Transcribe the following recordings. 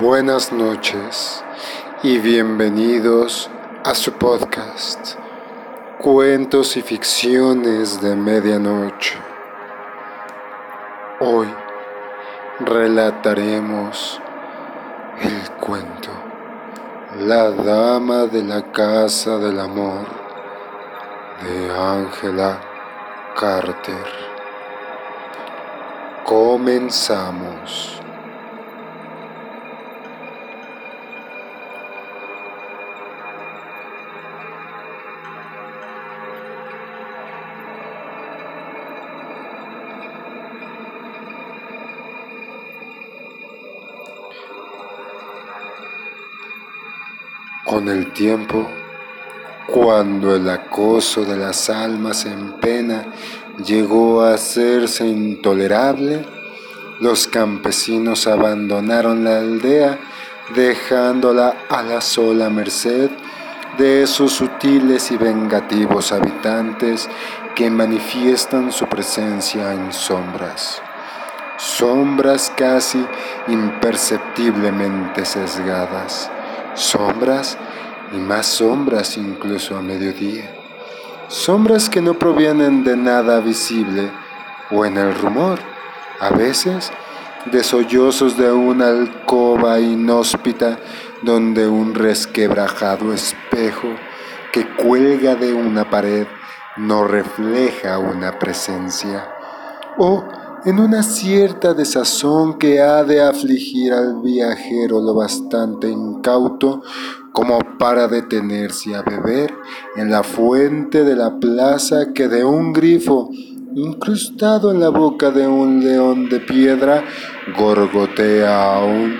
buenas noches y bienvenidos a su podcast Cuentos y Ficciones de Medianoche. Hoy relataremos el cuento La Dama de la Casa del Amor de Ángela Carter. Comenzamos. Con el tiempo, cuando el acoso de las almas en pena llegó a hacerse intolerable, los campesinos abandonaron la aldea dejándola a la sola merced de esos sutiles y vengativos habitantes que manifiestan su presencia en sombras, sombras casi imperceptiblemente sesgadas sombras y más sombras incluso a mediodía. Sombras que no provienen de nada visible o en el rumor, a veces de sollozos de una alcoba inhóspita donde un resquebrajado espejo que cuelga de una pared no refleja una presencia, o en una cierta desazón que ha de afligir al viajero lo bastante incauto como para detenerse a beber en la fuente de la plaza que de un grifo incrustado en la boca de un león de piedra gorgotea aún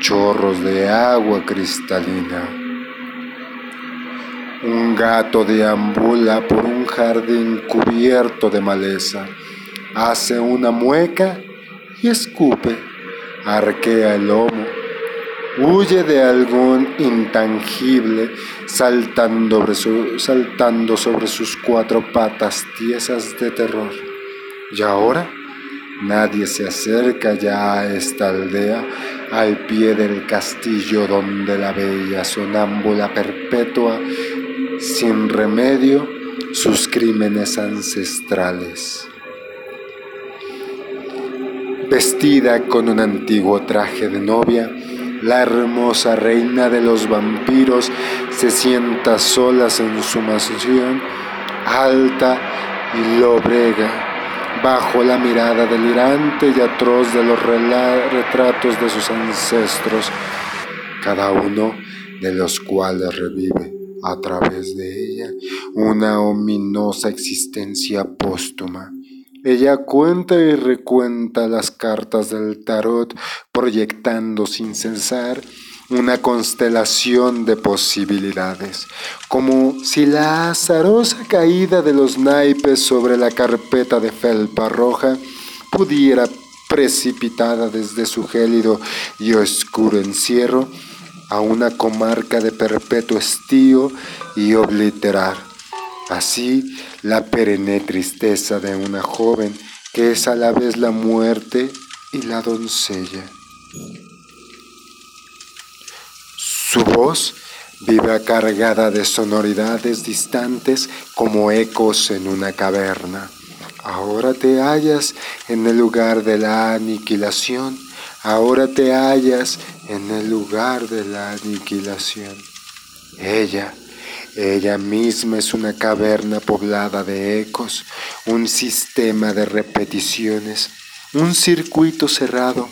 chorros de agua cristalina. Un gato deambula por un jardín cubierto de maleza hace una mueca y escupe, arquea el lomo, huye de algún intangible saltando sobre, sus cuatro patas tiesas de terror. Y ahora nadie se acerca ya a esta aldea al pie del castillo donde la bella sonámbula perpetua sin remedio sus crímenes ancestrales. Vestida con un antiguo traje de novia, la hermosa reina de los vampiros se sienta solas en su mansión, alta y lobrega, bajo la mirada delirante y atroz de los retratos de sus ancestros, cada uno de los cuales revive a través de ella una ominosa existencia póstuma ella cuenta y recuenta las cartas del tarot, proyectando sin cesar una constelación de posibilidades, como si la azarosa caída de los naipes sobre la carpeta de felpa roja pudiera, precipitada desde su gélido y oscuro encierro, a una comarca de perpetuo estío y obliterar. Así, la perenne tristeza de una joven que es a la vez la muerte y la doncella. Su voz vive cargada de sonoridades distantes como ecos en una caverna. Ahora te hallas en el lugar de la aniquilación, ahora te hallas en el lugar de la aniquilación. Ella, ella misma es una caverna poblada de ecos, un sistema de repeticiones, un circuito cerrado.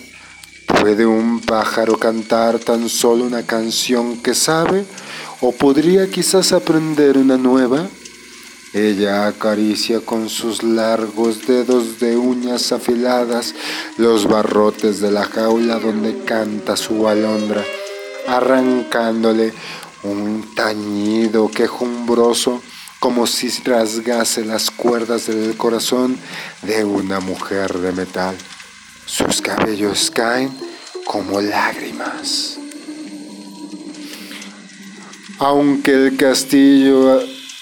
¿Puede un pájaro cantar tan solo una canción que sabe? ¿O podría quizás aprender una nueva? Ella acaricia con sus largos dedos de uñas afiladas los barrotes de la jaula donde canta su alondra, arrancándole un tañido quejumbroso como si rasgase las cuerdas del corazón de una mujer de metal. Sus cabellos caen como lágrimas. Aunque el castillo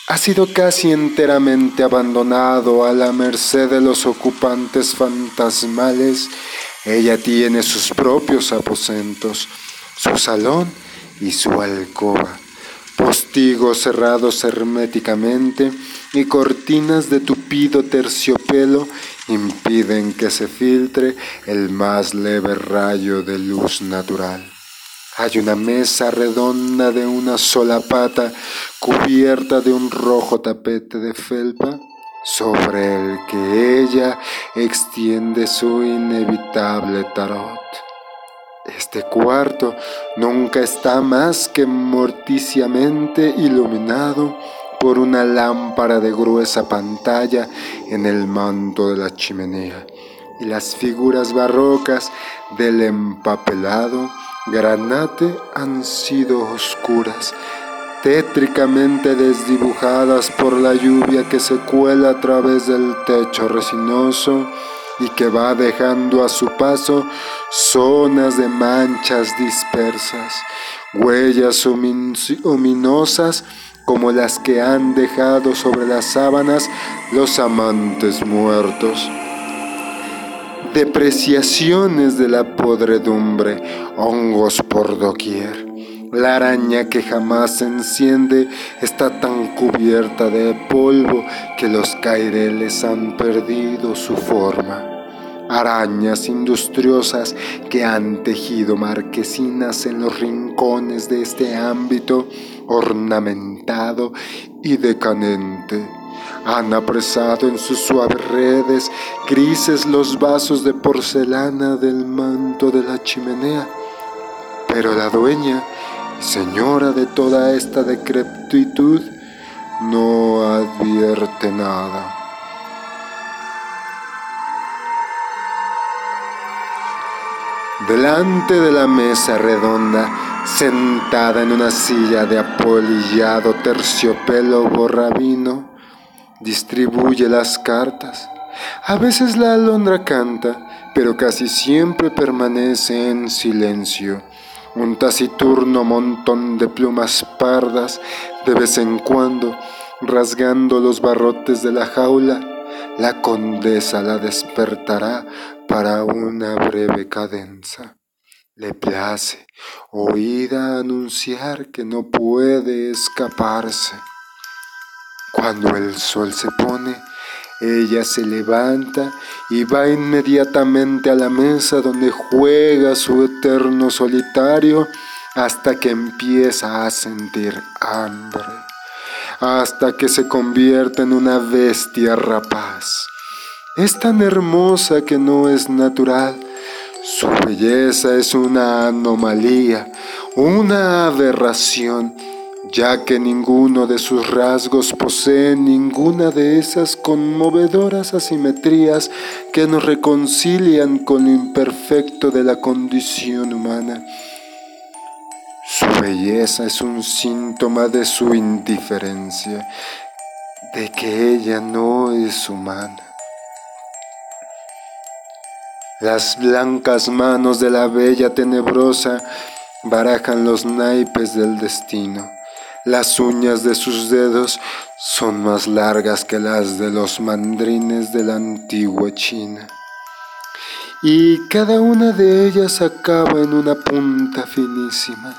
ha sido casi enteramente abandonado a la merced de los ocupantes fantasmales, ella tiene sus propios aposentos su salón y su alcoba, postigos cerrados herméticamente y cortinas de tupido terciopelo impiden que se filtre el más leve rayo de luz natural. Hay una mesa redonda de una sola pata cubierta de un rojo tapete de felpa sobre el que ella extiende su inevitable tarot. Este cuarto nunca está más que morticiamente iluminado por una lámpara de gruesa pantalla en el manto de la chimenea y las figuras barrocas del empapelado granate han sido oscuras, tétricamente desdibujadas por la lluvia que se cuela a través del techo resinoso y que va dejando a su paso zonas de manchas dispersas, huellas ominosas como las que han dejado sobre las sábanas los amantes muertos. Depreciaciones de la podredumbre, hongos por doquier. La araña que jamás se enciende está tan cubierta de polvo que los caireles han perdido su forma. Arañas industriosas que han tejido marquesinas en los rincones de este ámbito ornamentado y decadente. Han apresado en sus suaves redes grises los vasos de porcelana del manto de la chimenea. Pero la dueña señora de toda esta decrepitud, no advierte nada. Delante de la mesa redonda, sentada en una silla de apolillado terciopelo borrabino, distribuye las cartas. A veces la alondra canta, pero casi siempre permanece en silencio un taciturno montón de plumas pardas, de vez en cuando, rasgando los barrotes de la jaula, la condesa la despertará para una breve cadenza. Le place oída anunciar que no puede escaparse. Cuando el sol se pone, ella se levanta y va inmediatamente a la mesa donde juega su eterno solitario hasta que empieza a sentir hambre, hasta que se convierte en una bestia rapaz. Es tan hermosa que no es natural. Su belleza es una anomalía, una aberración ya que ninguno de sus rasgos posee ninguna de esas conmovedoras asimetrías que nos reconcilian con lo imperfecto de la condición humana. Su belleza es un síntoma de su indiferencia, de que ella no es humana. Las blancas manos de la bella tenebrosa barajan los naipes del destino. Las uñas de sus dedos son más largas que las de los mandrines de la antigua China. Y cada una de ellas acaba en una punta finísima.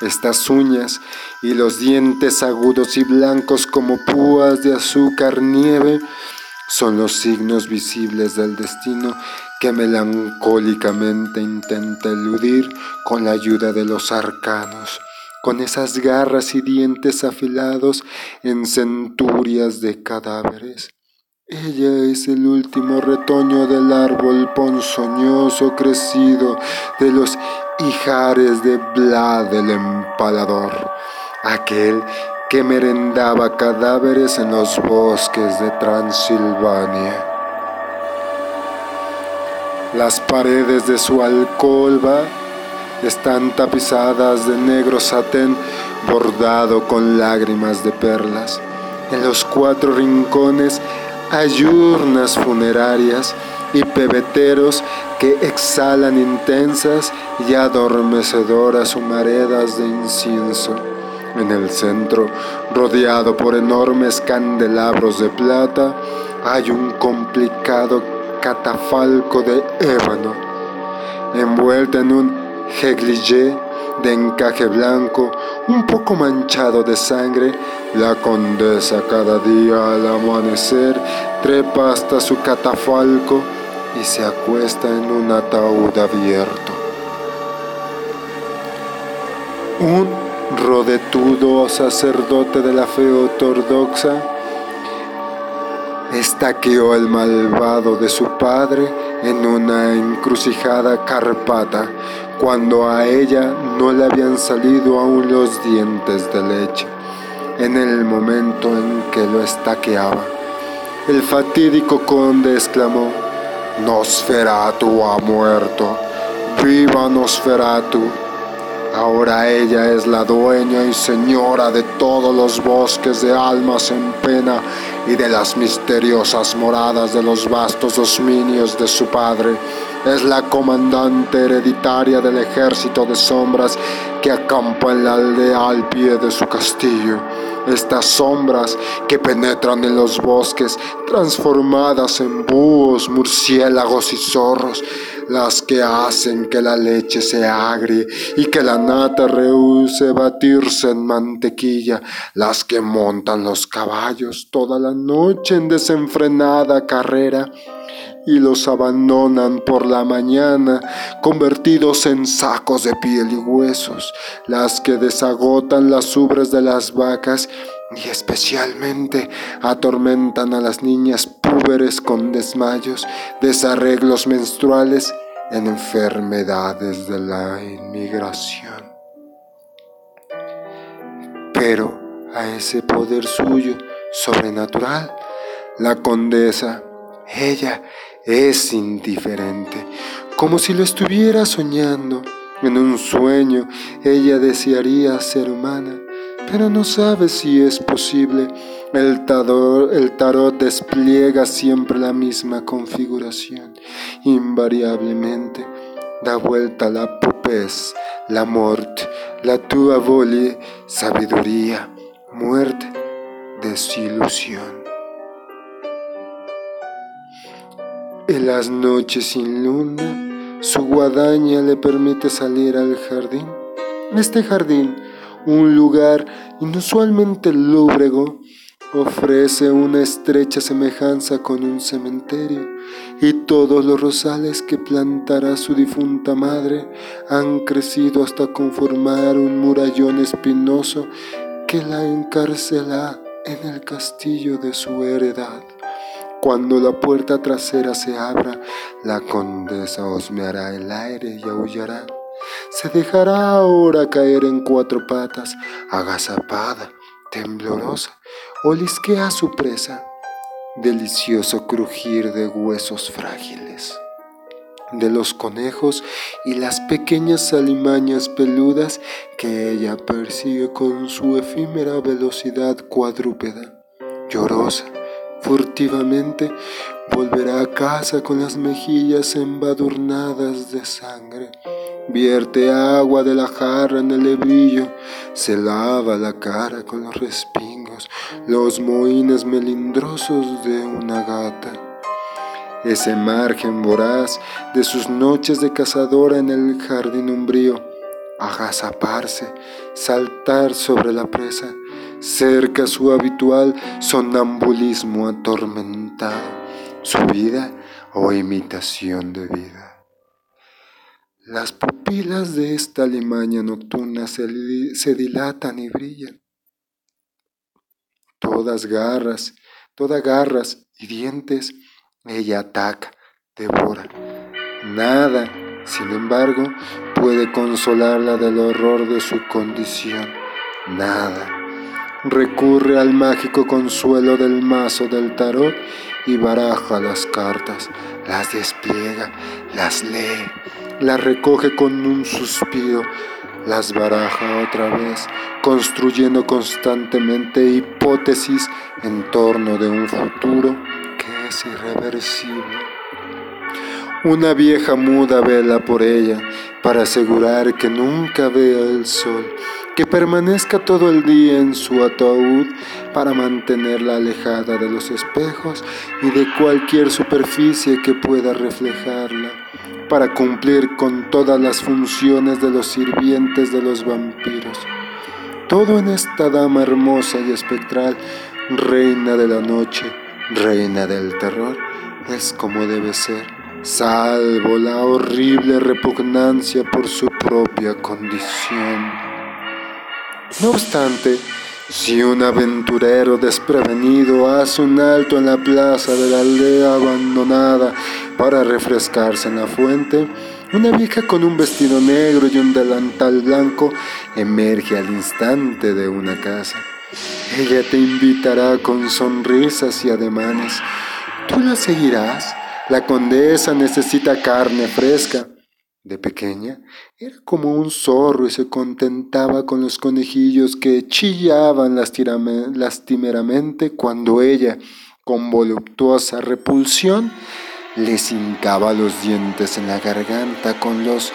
Estas uñas y los dientes agudos y blancos como púas de azúcar nieve son los signos visibles del destino que melancólicamente intenta eludir con la ayuda de los arcanos con esas garras y dientes afilados en centurias de cadáveres. Ella es el último retoño del árbol ponzoñoso crecido de los hijares de Vlad el empalador, aquel que merendaba cadáveres en los bosques de Transilvania. Las paredes de su alcoba están tapizadas de negro satén bordado con lágrimas de perlas. En los cuatro rincones hay urnas funerarias y pebeteros que exhalan intensas y adormecedoras humaredas de incienso. En el centro, rodeado por enormes candelabros de plata, hay un complicado catafalco de ébano, envuelto en un Heglige de encaje blanco, un poco manchado de sangre, la condesa cada día al amanecer trepa hasta su catafalco y se acuesta en un ataúd abierto. Un rodetudo sacerdote de la fe ortodoxa estaqueó al malvado de su padre en una encrucijada carpata cuando a ella no le habían salido aún los dientes de leche, en el momento en que lo estaqueaba. El fatídico conde exclamó, Nosferatu ha muerto, viva Nosferatu. Ahora ella es la dueña y señora de todos los bosques de almas en pena y de las misteriosas moradas de los vastos dominios de su padre. Es la comandante hereditaria del ejército de sombras que acampa en la aldea al pie de su castillo. Estas sombras que penetran en los bosques, transformadas en búhos, murciélagos y zorros, las que hacen que la leche se agrie y que la nata rehúse batirse en mantequilla, las que montan los caballos toda la noche en desenfrenada carrera y los abandonan por la mañana, convertidos en sacos de piel y huesos, las que desagotan las ubres de las vacas y especialmente atormentan a las niñas púberes con desmayos, desarreglos menstruales en enfermedades de la inmigración. Pero a ese poder suyo sobrenatural, la condesa, ella es indiferente, como si lo estuviera soñando. En un sueño ella desearía ser humana, pero no sabe si es posible. El tarot, el tarot despliega siempre la misma configuración, invariablemente. Da vuelta la popez, la muerte, la tua volie, sabiduría, muerte, desilusión. En las noches sin luna, su guadaña le permite salir al jardín. Este jardín, un lugar inusualmente lúbrego, ofrece una estrecha semejanza con un cementerio, y todos los rosales que plantará su difunta madre han crecido hasta conformar un murallón espinoso que la encarcela en el castillo de su heredad. Cuando la puerta trasera se abra, la condesa osmeará el aire y aullará. Se dejará ahora caer en cuatro patas, agazapada, temblorosa, olisquea su presa. Delicioso crujir de huesos frágiles de los conejos y las pequeñas alimañas peludas que ella persigue con su efímera velocidad cuadrúpeda, llorosa, Furtivamente volverá a casa con las mejillas embadurnadas de sangre. Vierte agua de la jarra en el hebrillo, se lava la cara con los respingos, los mohines melindrosos de una gata. Ese margen voraz de sus noches de cazadora en el jardín umbrío, agazaparse, saltar sobre la presa, cerca su habitual sonambulismo atormentado, su vida o imitación de vida. Las pupilas de esta limaña nocturna se, dilatan y brillan. Todas garras, todas garras y dientes, ella ataca, devora. Nada, sin embargo, puede consolarla del horror de su condición. Nada recurre al mágico consuelo del mazo del tarot y baraja las cartas, las despliega, las lee, las recoge con un suspiro, las baraja otra vez, construyendo constantemente hipótesis en torno de un futuro que es irreversible. Una vieja muda vela por ella para asegurar que nunca vea el sol que permanezca todo el día en su ataúd para mantenerla alejada de los espejos y de cualquier superficie que pueda reflejarla. Para cumplir con todas las funciones de los sirvientes de los vampiros. Todo en esta dama hermosa y espectral, reina de la noche, reina del terror, es como debe ser, salvo la horrible repugnancia por su propia condición. No obstante, si un aventurero desprevenido hace un alto en la plaza de la aldea abandonada para refrescarse en la fuente, una vieja con un vestido negro y un delantal blanco emerge al instante de una casa. Ella te invitará con sonrisas y ademanes. Tú la seguirás. La condesa necesita carne fresca. De pequeña era como un zorro y se contentaba con los conejillos que chillaban lastimeramente cuando ella, con voluptuosa repulsión, les hincaba los dientes en la garganta con los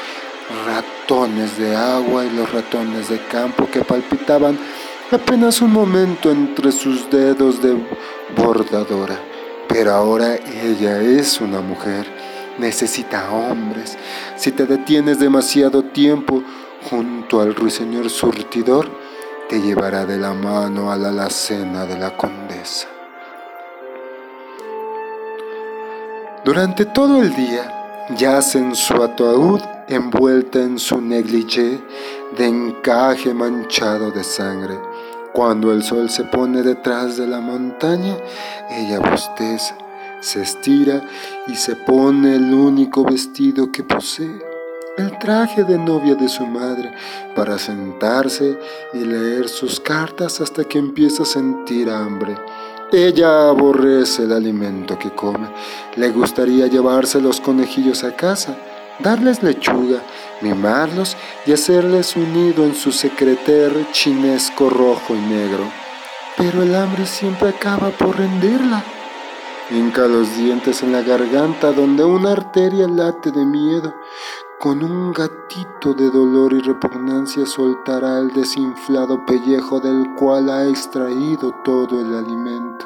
ratones de agua y los ratones de campo que palpitaban apenas un momento entre sus dedos de bordadora. Pero ahora ella es una mujer necesita hombres. Si te detienes demasiado tiempo junto al ruiseñor surtidor, te llevará de la mano a la alacena de la condesa. Durante todo el día yace en su ataúd envuelta en su negligé de encaje manchado de sangre. Cuando el sol se pone detrás de la montaña, ella bosteza se estira y se pone el único vestido que posee, el traje de novia de su madre, para sentarse y leer sus cartas hasta que empieza a sentir hambre. Ella aborrece el alimento que come. Le gustaría llevarse los conejillos a casa, darles lechuga, mimarlos y hacerles un nido en su secreter chinesco rojo y negro. Pero el hambre siempre acaba por rendirla. Hinca los dientes en la garganta donde una arteria late de miedo. Con un gatito de dolor y repugnancia soltará el desinflado pellejo del cual ha extraído todo el alimento.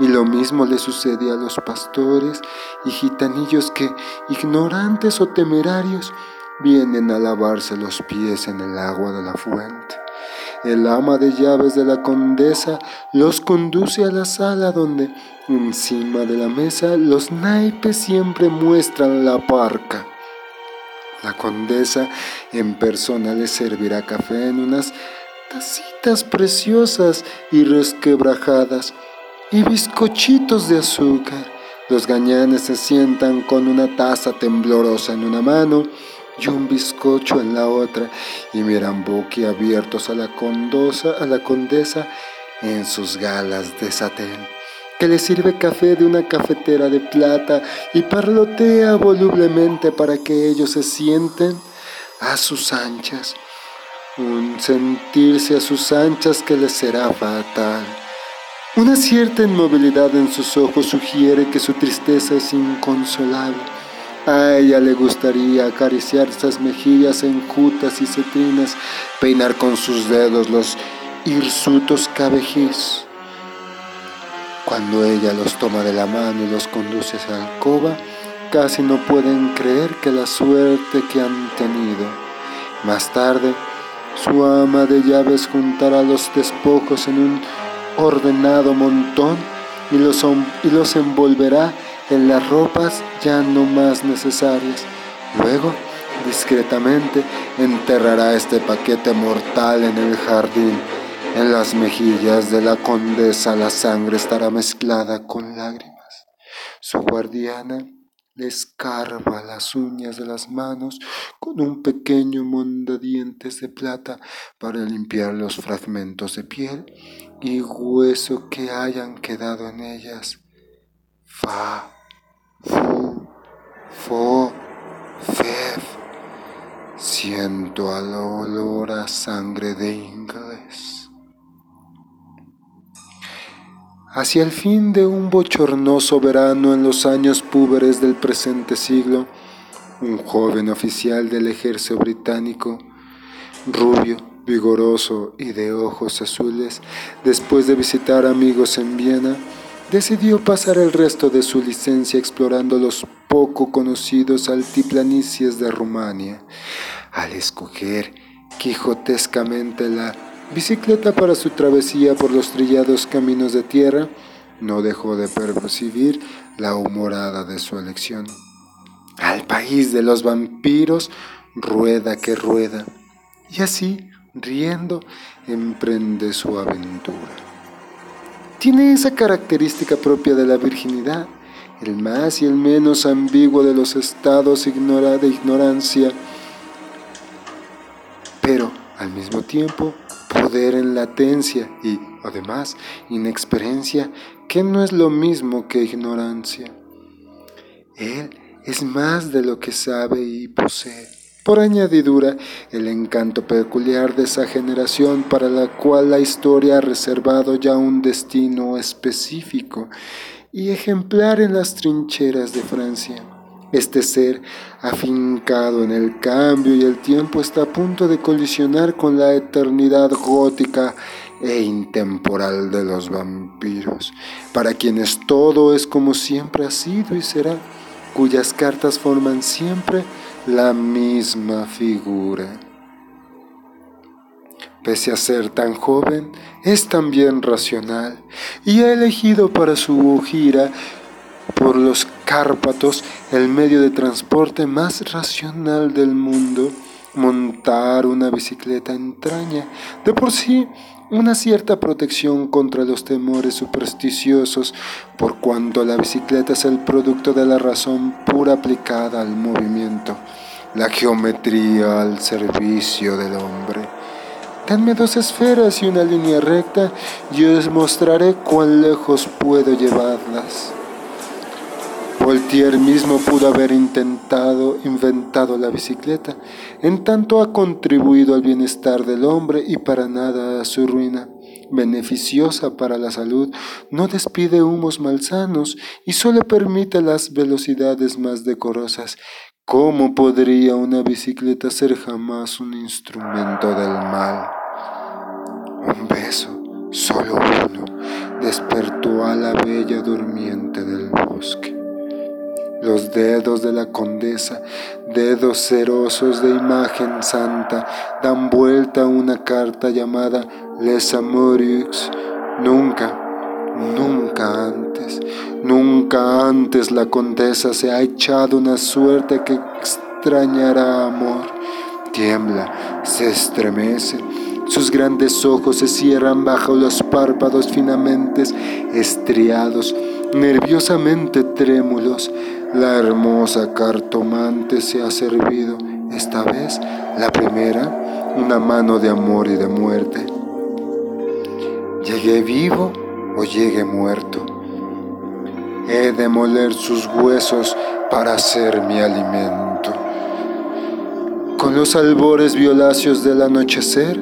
Y lo mismo le sucede a los pastores y gitanillos que, ignorantes o temerarios, vienen a lavarse los pies en el agua de la fuente. El ama de llaves de la condesa los conduce a la sala donde, encima de la mesa, los naipes siempre muestran la parca. La condesa en persona les servirá café en unas tacitas preciosas y resquebrajadas y bizcochitos de azúcar. Los gañanes se sientan con una taza temblorosa en una mano y un bizcocho en la otra y miran boquiabiertos a la, condosa, a la condesa en sus galas de satén, que le sirve café de una cafetera de plata y parlotea volublemente para que ellos se sienten a sus anchas, un sentirse a sus anchas que les será fatal. Una cierta inmovilidad en sus ojos sugiere que su tristeza es inconsolable a ella le gustaría acariciar esas mejillas enjutas y cetrinas, peinar con sus dedos los hirsutos cabejís. Cuando ella los toma de la mano y los conduce a la alcoba, casi no pueden creer que la suerte que han tenido. Más tarde, su ama de llaves juntará los despojos en un ordenado montón y los, y los envolverá en las ropas ya no más necesarias. Luego, discretamente, enterrará este paquete mortal en el jardín. En las mejillas de la condesa la sangre estará mezclada con lágrimas. Su guardiana le escarba las uñas de las manos con un pequeño mondadientes de plata para limpiar los fragmentos de piel y hueso que hayan quedado en ellas. Fa fo, fef. Siento al olor a sangre de inglés. Hacia el fin de un bochornoso verano en los años púberes del presente siglo, un joven oficial del ejército británico, rubio, vigoroso y de ojos azules, después de visitar amigos en Viena, decidió pasar el resto de su licencia explorando los poco conocidos altiplanicies de Rumania. Al escoger quijotescamente la bicicleta para su travesía por los trillados caminos de tierra, no dejó de percibir la humorada de su elección. Al país de los vampiros, rueda que rueda, y así, riendo, emprende su aventura. Tiene esa característica propia de la virginidad, el más y el menos ambiguo de los estados de ignorancia, pero al mismo tiempo poder en latencia y, además, inexperiencia, que no es lo mismo que ignorancia. Él es más de lo que sabe y posee. Por añadidura, el encanto peculiar de esa generación para la cual la historia ha reservado ya un destino específico y ejemplar en las trincheras de Francia. Este ser, afincado en el cambio y el tiempo, está a punto de colisionar con la eternidad gótica e intemporal de los vampiros, para quienes todo es como siempre ha sido y será, cuyas cartas forman siempre la misma figura. Pese a ser tan joven, es también racional y ha elegido para su gira por los Cárpatos el medio de transporte más racional del mundo. Montar una bicicleta entraña de por sí una cierta protección contra los temores supersticiosos, por cuanto la bicicleta es el producto de la razón pura aplicada al movimiento, la geometría al servicio del hombre. Danme dos esferas y una línea recta, yo os mostraré cuán lejos puedo llevarlas. Voltaire mismo pudo haber intentado, inventado la bicicleta, en tanto ha contribuido al bienestar del hombre y para nada a su ruina. Beneficiosa para la salud, no despide humos malsanos y solo permite las velocidades más decorosas. ¿Cómo podría una bicicleta ser jamás un instrumento del mal? Un beso, solo uno, despertó a la bella durmiente del bosque. Los dedos de la condesa, dedos cerosos de imagen santa, dan vuelta a una carta llamada Les Amoureux. Nunca, nunca antes, nunca antes la condesa se ha echado una suerte que extrañará amor. Tiembla, se estremece, sus grandes ojos se cierran bajo los párpados finamente estriados, nerviosamente trémulos. La hermosa cartomante se ha servido, esta vez la primera, una mano de amor y de muerte. ¿Llegué vivo o llegué muerto? He de moler sus huesos para ser mi alimento. Con los albores violáceos del anochecer,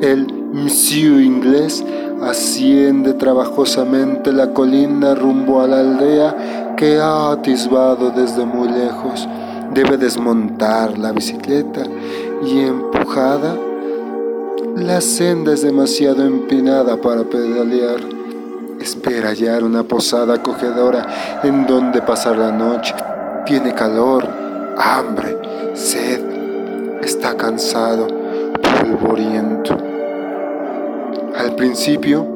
el monsieur inglés asciende trabajosamente la colina rumbo a la aldea que ha atisbado desde muy lejos. Debe desmontar la bicicleta y empujada. La senda es demasiado empinada para pedalear. Espera hallar una posada acogedora en donde pasar la noche. Tiene calor, hambre, sed. Está cansado, polvoriento. Al principio,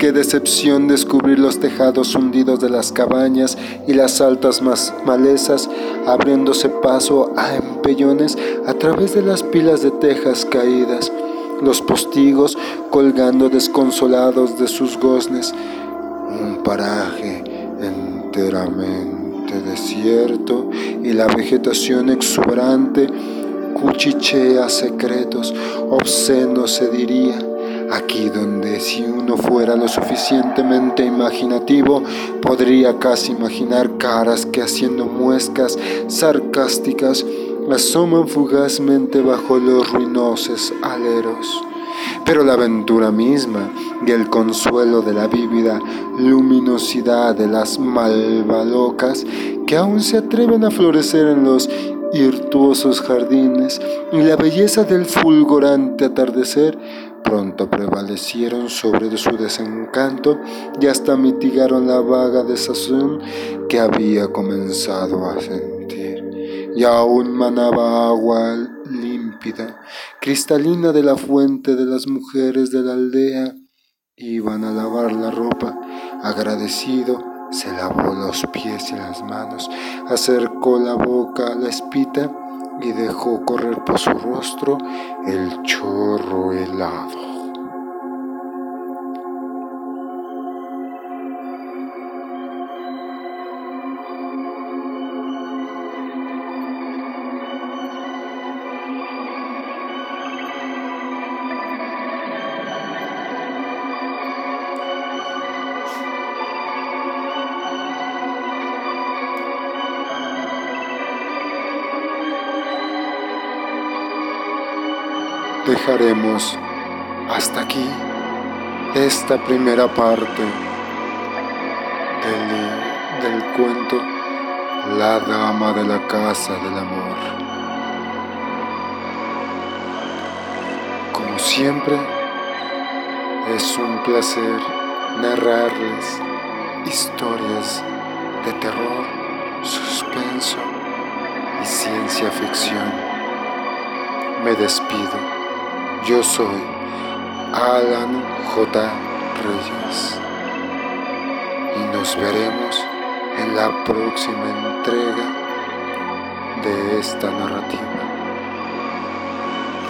qué decepción descubrir los tejados hundidos de las cabañas y las altas malezas abriéndose paso a empellones a través de las pilas de tejas caídas, los postigos colgando desconsolados de sus goznes, un paraje enteramente desierto y la vegetación exuberante cuchichea secretos, obscenos se diría Aquí donde si uno fuera lo suficientemente imaginativo, podría casi imaginar caras que haciendo muescas sarcásticas asoman fugazmente bajo los ruinosos aleros. Pero la aventura misma y el consuelo de la vívida luminosidad de las malvalocas que aún se atreven a florecer en los virtuosos jardines y la belleza del fulgurante atardecer pronto prevalecieron sobre su desencanto y hasta mitigaron la vaga desazón que había comenzado a sentir. Y aún manaba agua límpida, cristalina de la fuente de las mujeres de la aldea. Iban a lavar la ropa. Agradecido, se lavó los pies y las manos, acercó la boca a la espita y dejó correr por su rostro el chorro helado. Dejaremos hasta aquí esta primera parte del, del cuento La Dama de la Casa del Amor. Como siempre, es un placer narrarles historias de terror, suspenso y ciencia ficción. Me despido. Yo soy Alan J. Reyes y nos veremos en la próxima entrega de esta narrativa.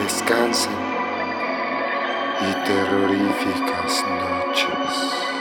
Descansen y terroríficas noches.